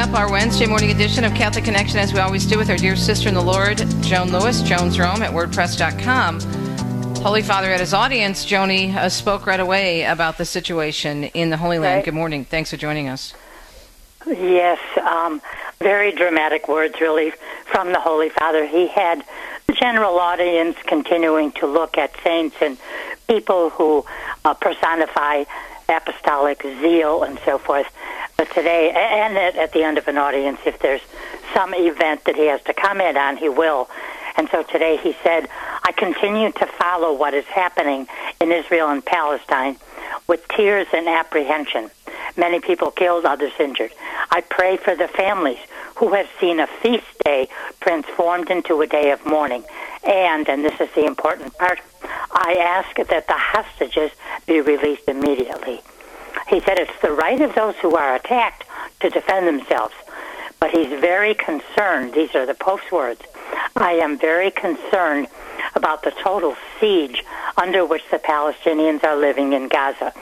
Up our Wednesday morning edition of Catholic Connection, as we always do with our dear sister in the Lord, Joan Lewis, Joan's Rome at WordPress.com. Holy Father, at his audience, Joni uh, spoke right away about the situation in the Holy Land. Right. Good morning. Thanks for joining us. Yes, um, very dramatic words, really, from the Holy Father. He had the general audience continuing to look at saints and people who uh, personify apostolic zeal and so forth. But today, and at, at the end of an audience, if there's some event that he has to comment on, he will. And so today he said, I continue to follow what is happening in Israel and Palestine with tears and apprehension. Many people killed, others injured. I pray for the families who have seen a feast day transformed into a day of mourning. And, and this is the important part, I ask that the hostages be released immediately. He said it's the right of those who are attacked to defend themselves. But he's very concerned, these are the Pope's words, I am very concerned about the total siege under which the Palestinians are living in Gaza,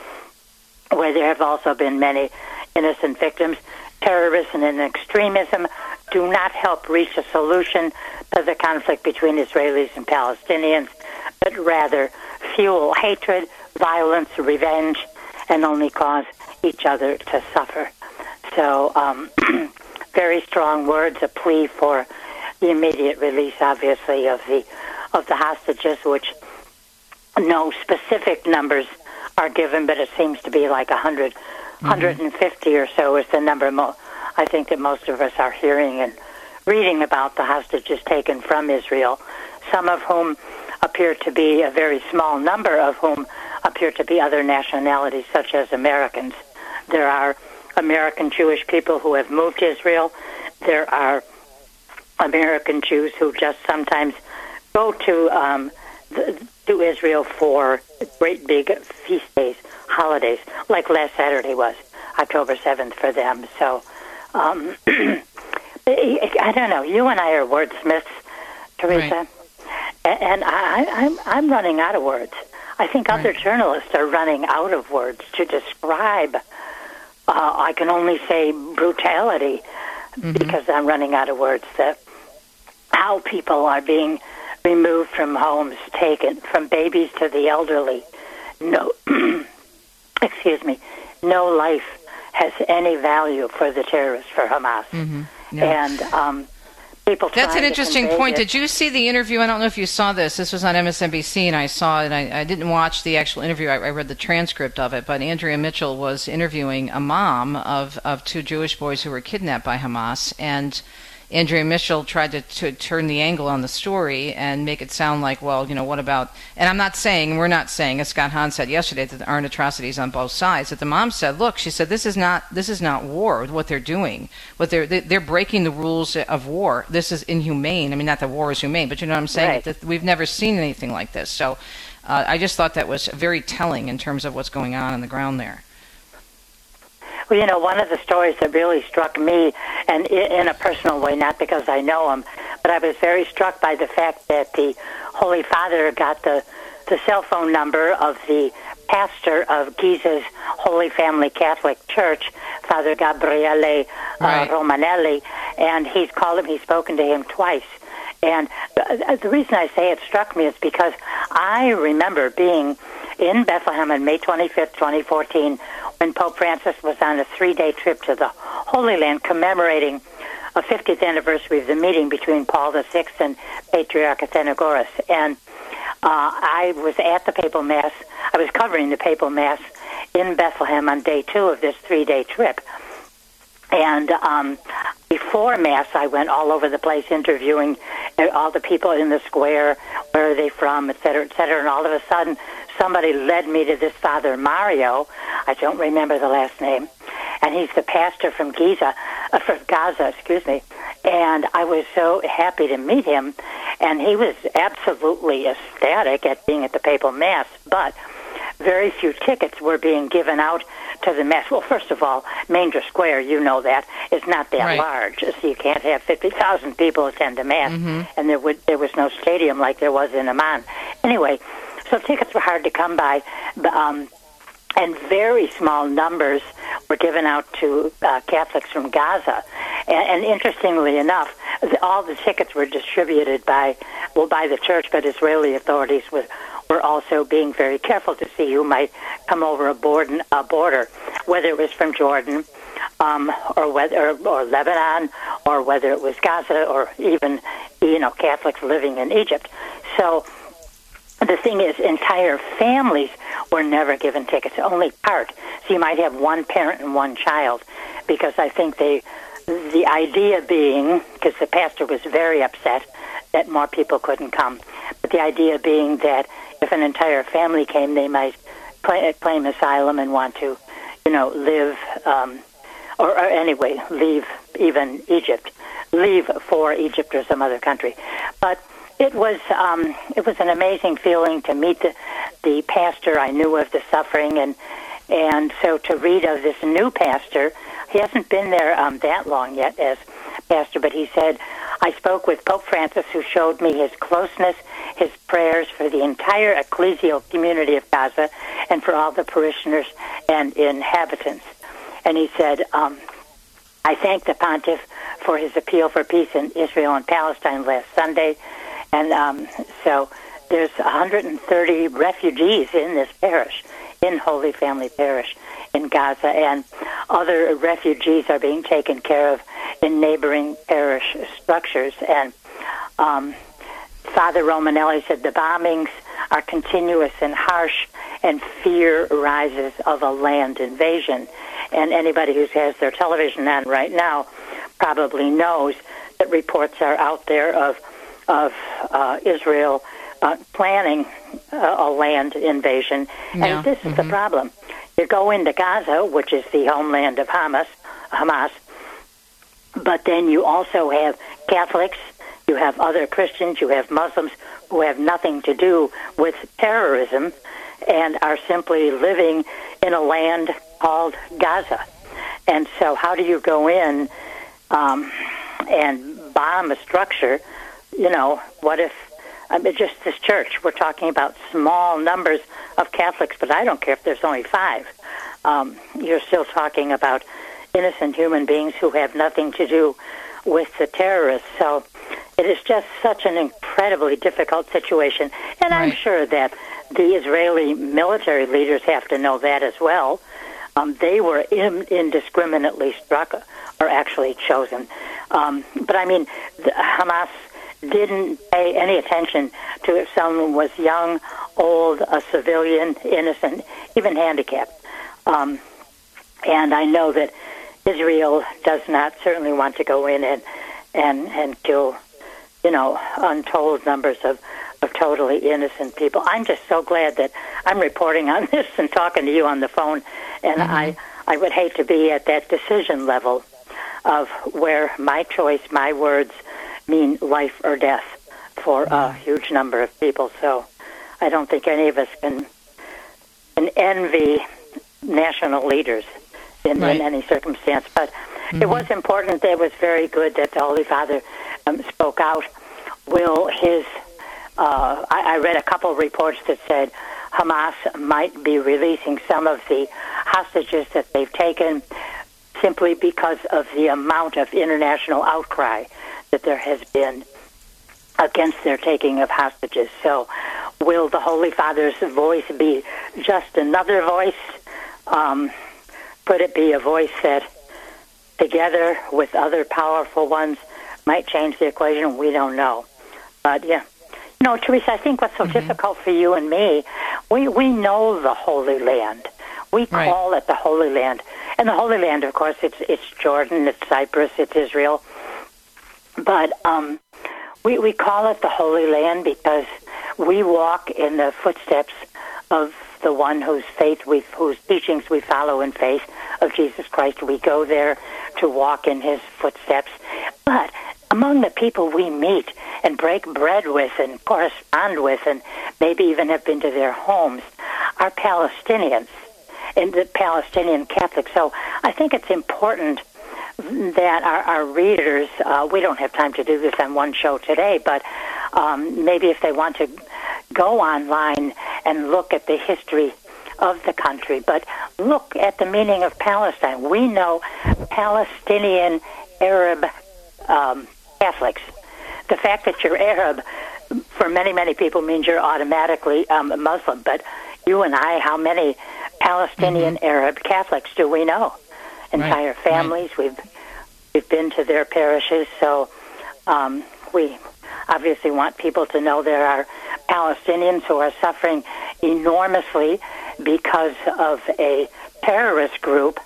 where there have also been many innocent victims. Terrorism and extremism do not help reach a solution to the conflict between Israelis and Palestinians, but rather fuel hatred, violence, revenge, and only cause each other to suffer. So, um, very strong words, a plea for the immediate release, obviously, of the of the hostages, which no specific numbers are given, but it seems to be like 100, mm-hmm. 150 or so is the number. Mo- I think that most of us are hearing and reading about the hostages taken from Israel, some of whom appear to be a very small number of whom appear to be other nationalities, such as Americans. There are American Jewish people who have moved to Israel. There are American Jews who just sometimes go to um, the, to Israel for great big feast days, holidays, like last Saturday was October seventh for them. So um, I don't know. You and I are wordsmiths, Teresa, right. and I, I'm I'm running out of words. I think right. other journalists are running out of words to describe. Uh, I can only say brutality mm-hmm. because I'm running out of words. That how people are being removed from homes, taken from babies to the elderly. No, excuse me, no life has any value for the terrorists for Hamas. Mm-hmm. And um, people. That's an interesting point. Did you see the interview? I don't know if you saw this. This was on MSNBC, and I saw it. I, I didn't watch the actual interview. I, I, read the transcript of it. But Andrea Mitchell was interviewing a mom of of two Jewish boys who were kidnapped by Hamas, and Andrea Mitchell tried to, to turn the angle on the story and make it sound like, well, you know, what about? And I'm not saying, we're not saying, as Scott Hahn said yesterday, that there aren't atrocities on both sides. That the mom said, look, she said, this is not this is not war. What they're doing, what they're they're breaking the rules of war. This is inhumane. I mean, not that war is humane, but you know what I'm saying. Right. That we've never seen anything like this. So. Uh, I just thought that was very telling in terms of what's going on on the ground there. Well, you know, one of the stories that really struck me, and in a personal way, not because I know him, but I was very struck by the fact that the Holy Father got the the cell phone number of the pastor of Giza's Holy Family Catholic Church, Father Gabriele uh, right. Romanelli, and he's called him. He's spoken to him twice. And the reason I say it struck me is because I remember being in Bethlehem on May 25th, 2014, when Pope Francis was on a three day trip to the Holy Land commemorating a 50th anniversary of the meeting between Paul VI and Patriarch Athenagoras. And uh, I was at the papal mass. I was covering the papal mass in Bethlehem on day two of this three day trip. And um, before Mass, I went all over the place interviewing all the people in the square, where are they from, et cetera, et cetera. And all of a sudden, somebody led me to this Father Mario. I don't remember the last name. And he's the pastor from Giza, uh, from Gaza, excuse me. And I was so happy to meet him. And he was absolutely ecstatic at being at the papal mass. But very few tickets were being given out to the mass. Well, first of all, Manger Square, you know that, is not that right. large, so you can't have 50,000 people attend a mass. Mm-hmm. And there, would, there was no stadium like there was in Amman. Anyway, so tickets were hard to come by. Um, and very small numbers were given out to uh, Catholics from Gaza. And, and interestingly enough, the, all the tickets were distributed by, well, by the church, but Israeli authorities were, were also being very careful to see who might come over a, board, a border, whether it was from Jordan um, or whether or Lebanon, or whether it was Gaza, or even you know Catholics living in Egypt. So the thing is, entire families were never given tickets, only part. So you might have one parent and one child, because I think they, the idea being, because the pastor was very upset that more people couldn't come, but the idea being that if an entire family came, they might claim asylum and want to, you know, live um, or, or anyway, leave even Egypt, leave for Egypt or some other country. But it was um, it was an amazing feeling to meet the the pastor I knew of the suffering and and so to read of this new pastor, he hasn't been there um, that long yet as pastor, but he said I spoke with Pope Francis, who showed me his closeness, his prayers for the entire ecclesial community of Gaza and for all the parishioners and inhabitants. And he said, um, I thank the pontiff for his appeal for peace in Israel and Palestine last Sunday. And um, so there's 130 refugees in this parish, in Holy Family Parish in Gaza, and other refugees are being taken care of in neighboring parish structures. And um, Father Romanelli said the bombings are continuous and harsh, and fear rises of a land invasion. And anybody who has their television on right now probably knows that reports are out there of of uh, Israel uh, planning uh, a land invasion. Yeah. And this is the problem. You go into Gaza, which is the homeland of Hamas, Hamas, but then you also have Catholics, you have other Christians, you have Muslims who have nothing to do with terrorism and are simply living in a land called Gaza. And so, how do you go in um, and bomb a structure? You know, what if I mean, just this church? We're talking about small numbers of Catholics, but I don't care if there's only five. Um, you're still talking about innocent human beings who have nothing to do with the terrorists. So it is just such an incredibly difficult situation. And I'm sure that the Israeli military leaders have to know that as well. Um, they were in, indiscriminately struck or actually chosen. Um, but I mean, the, Hamas didn't pay any attention to if someone was young, old, a civilian, innocent, even handicapped. Um, and I know that Israel does not certainly want to go in and and and kill, you know, untold numbers of of totally innocent people. I'm just so glad that I'm reporting on this and talking to you on the phone, and I I would hate to be at that decision level of where my choice, my words, mean life or death for a huge number of people. So I don't think any of us can can envy national leaders in, Right. in any circumstance. But it was important. It was very good that the Holy Father um, spoke out. Will his? Uh, I, I read a couple of reports that said Hamas might be releasing some of the hostages that they've taken simply because of the amount of international outcry that there has been against their taking of hostages. So, will the Holy Father's voice be just another voice? Um, could it be a voice that, together with other powerful ones, might change the equation? We don't know. But yeah. You know, Teresa, I think what's so difficult for you and me, we, we know the Holy Land. We call it the Holy Land. And the Holy Land, of course, it's, it's Jordan, it's Cyprus, it's Israel. But um, we, we call it the Holy Land because we walk in the footsteps of the one whose faith we, whose teachings we follow in faith of Jesus Christ. We go there to walk in his footsteps. But among the people we meet and break bread with and correspond with and maybe even have been to their homes are Palestinians and the Palestinian Catholics. So I think it's important that our, our readers, uh, we don't have time to do this on one show today, but um, maybe if they want to go online and look at the history of the country, but look at the meaning of Palestine. We know Palestinian Arab um, Catholics. The fact that you're Arab for many, many people means you're automatically um, a Muslim, but you and I, how many Palestinian Arab Catholics do we know? Entire families. We've we've been to their parishes, so um, we obviously want people to know there are Palestinians who are suffering enormously because of a terrorist group,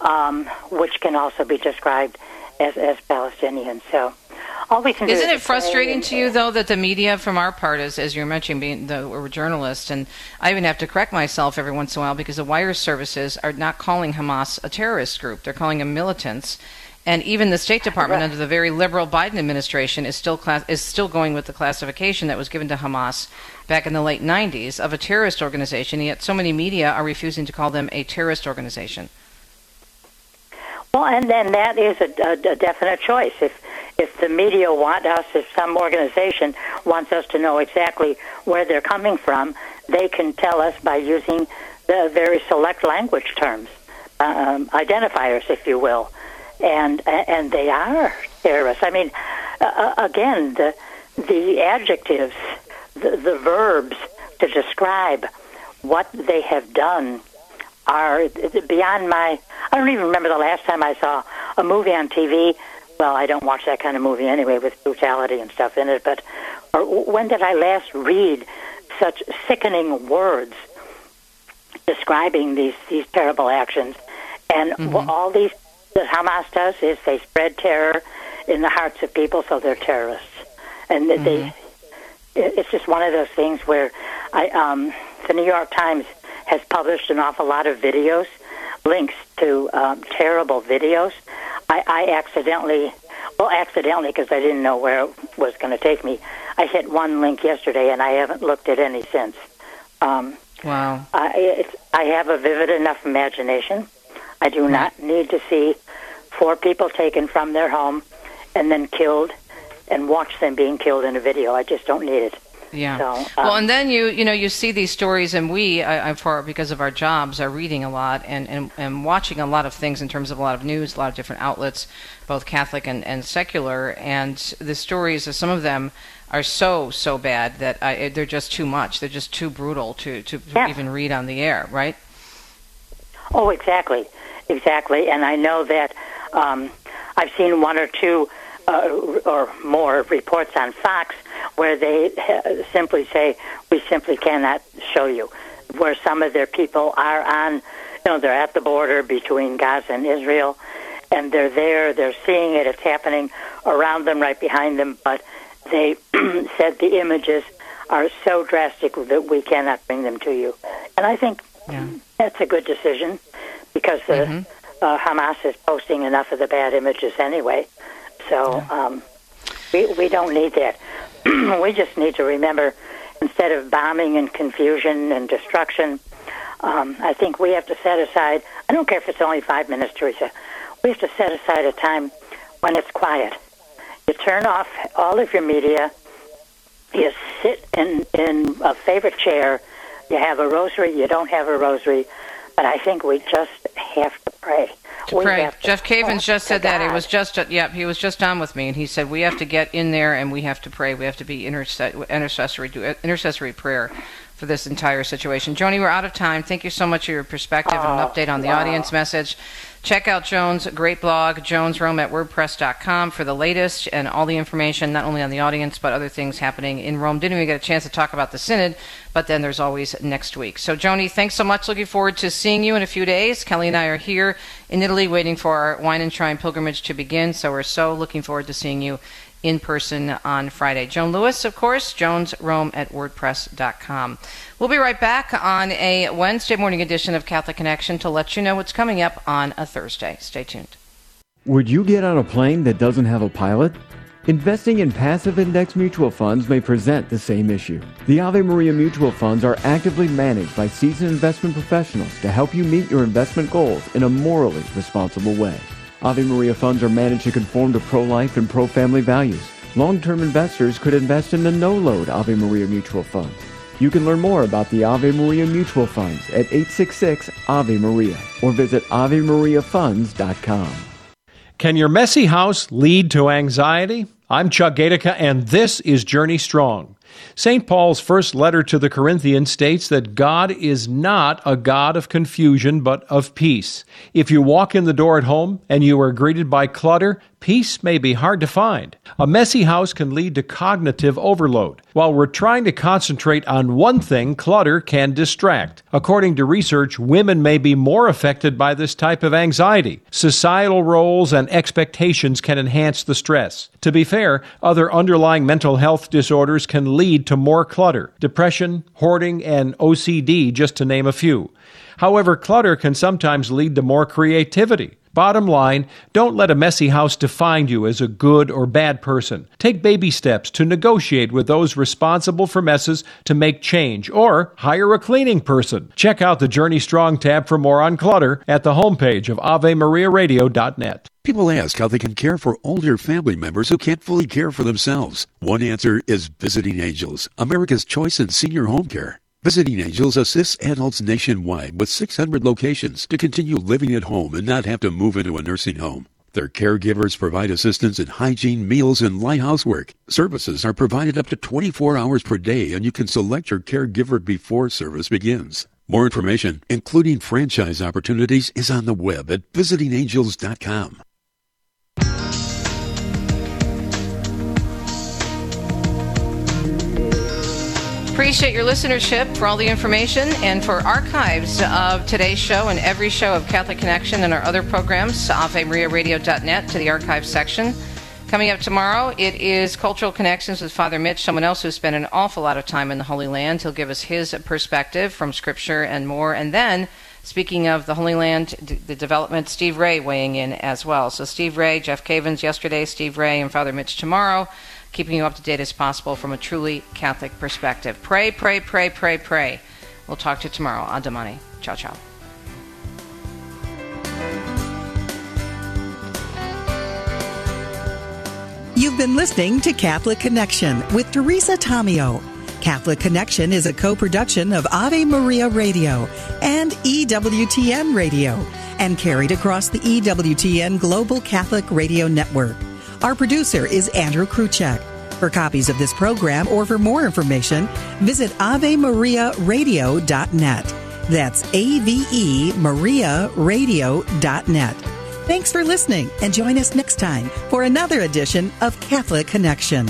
um, which can also be described as as Palestinians. So, all we can Isn't is it frustrating to you though that the media, from our part, as as you're mentioning, being the we're journalists, and I even have to correct myself every once in a while because the wire services are not calling Hamas a terrorist group; they're calling them militants. And even the State Department, under the very liberal Biden administration, is still class- is still going with the classification that was given to Hamas back in the late 90s of a terrorist organization. Yet so many media are refusing to call them a terrorist organization. Well, and then that is a, a, a definite choice. If if the media want us, if some organization wants us to know exactly where they're coming from, they can tell us by using the very select language terms, um, identifiers, if you will, and and they are terrorists. I mean, uh, again, the the adjectives, the, the verbs to describe what they have done are beyond my. I don't even remember the last time I saw a movie on TV. Well, I don't watch that kind of movie anyway with brutality and stuff in it. But or when did I last read such sickening words describing these these terrible actions? And Mm-hmm. all these that Hamas does is they spread terror in the hearts of people, so they're terrorists. And Mm-hmm. they, it's just one of those things where I, um, the New York Times has published an awful lot of videos, links to um, terrible videos. I, I accidentally, well, accidentally because I didn't know where it was going to take me. I hit one link yesterday, and I haven't looked at any since. Um, Wow. I, it's, I have a vivid enough imagination. I do not need to see four people taken from their home and then killed and watch them being killed in a video. I just don't need it. Yeah. So, um, well, and then you you know you see these stories, and we, I, I, for because of our jobs, are reading a lot and, and and watching a lot of things in terms of a lot of news, a lot of different outlets, both Catholic and, and secular. And the stories, of some of them are so so bad that I, they're just too much. They're just too brutal to to Yeah. even read on the air, right? Oh, exactly, exactly. And I know that um, I've seen one or two uh, or more reports on Fox where they simply say, "We simply cannot show you." Where some of their people are on, you know, they're at the border between Gaza and Israel, and they're there, they're seeing it, it's happening around them, right behind them, but they said the images are so drastic that we cannot bring them to you. And I think that's a good decision because the uh, Hamas is posting enough of the bad images anyway. So um, we we don't need that. we just need to remember instead of bombing and confusion and destruction. Um, I think we have to set aside. I don't care if it's only five minutes, Teresa. We have to set aside a time when it's quiet. You turn off all of your media. You sit in in a favorite chair. You have a rosary. You don't have a rosary, but I think we just have to pray. To we pray. to Jeff Cavins just said that. It was just, uh, yeah, he was just on with me, and he said we have to get in there and we have to pray. We have to be interse- intercessory, do uh, intercessory prayer for this entire situation. Joni, we're out of time. Thank you so much for your perspective and an Oh, update on the wow. audience message. Check out Joan's great blog, joansrome at wordpress.com, for the latest and all the information, not only on the audience, but other things happening in Rome. Didn't even get a chance to talk about the Synod, but then there's always next week. So, Joni, thanks so much. Looking forward to seeing you in a few days. Kelly and I are here in Italy waiting for our wine and shrine pilgrimage to begin, so we're so looking forward to seeing you in person on Friday. Joan Lewis, of course, joansrome at wordpress.com. We'll be right back on a Wednesday morning edition of Catholic Connection to let you know what's coming up on a Thursday. Stay tuned. Would you get on a plane that doesn't have a pilot? Investing in passive index mutual funds may present the same issue. The Ave Maria mutual funds are actively managed by seasoned investment professionals to help you meet your investment goals in a morally responsible way. Ave Maria funds are managed to conform to pro-life and pro-family values. Long-term investors could invest in the no-load Ave Maria mutual funds. You can learn more about the Ave Maria mutual funds at 866 Ave Maria or visit AveMariaFunds.com. Can your messy house lead to anxiety? I'm Chuck Gatica, and this is Journey Strong. St. Paul's first letter to the Corinthians states that God is not a God of confusion, but of peace. If you walk in the door at home and you are greeted by clutter, peace may be hard to find. A messy house can lead to cognitive overload. While we're trying to concentrate on one thing, clutter can distract. According to research, women may be more affected by this type of anxiety. Societal roles and expectations can enhance the stress. To be fair, other underlying mental health disorders can lead to more clutter depression, hoarding, and OCD, just to name a few. However, clutter can sometimes lead to more creativity. Bottom line, don't let a messy house define you as a good or bad person. Take baby steps to negotiate with those responsible for messes to make change, or hire a cleaning person. Check out the Journey Strong tab for more on clutter at the homepage of AveMariaRadio.net. People ask how they can care for older family members who can't fully care for themselves. One answer is Visiting Angels, America's choice in senior home care. Visiting Angels assists adults nationwide with 600 locations to continue living at home and not have to move into a nursing home. Their caregivers provide assistance in hygiene, meals, and light housework. Services are provided up to 24 hours per day, and you can select your caregiver before service begins. More information, including franchise opportunities, is on the web at visitingangels.com. Appreciate your listenership for all the information and for archives of today's show and every show of Catholic Connection and our other programs, AveMariaRadio.net to the archive section. Coming up tomorrow, it is Cultural Connections with Father Mitch, someone else who's spent an awful lot of time in the Holy Land. He'll give us his perspective from Scripture and more. And then, speaking of the Holy Land, the development, Steve Ray weighing in as well. So, Steve Ray, Jeff Cavins yesterday, Steve Ray, and Father Mitch tomorrow keeping you up to date as possible from a truly Catholic perspective. Pray, pray, pray, pray, pray. We'll talk to you tomorrow on Damani. Ciao, ciao. You've been listening to Catholic Connection with Teresa Tomeo. Catholic Connection is a co production of Ave Maria Radio and EWTN Radio and carried across the EWTN Global Catholic Radio Network. Our producer is Andrew Kruchek. For copies of this program or for more information, visit AveMariaRadio.net. That's A-V-E Maria Radio.net. Thanks for listening and join us next time for another edition of Catholic Connection.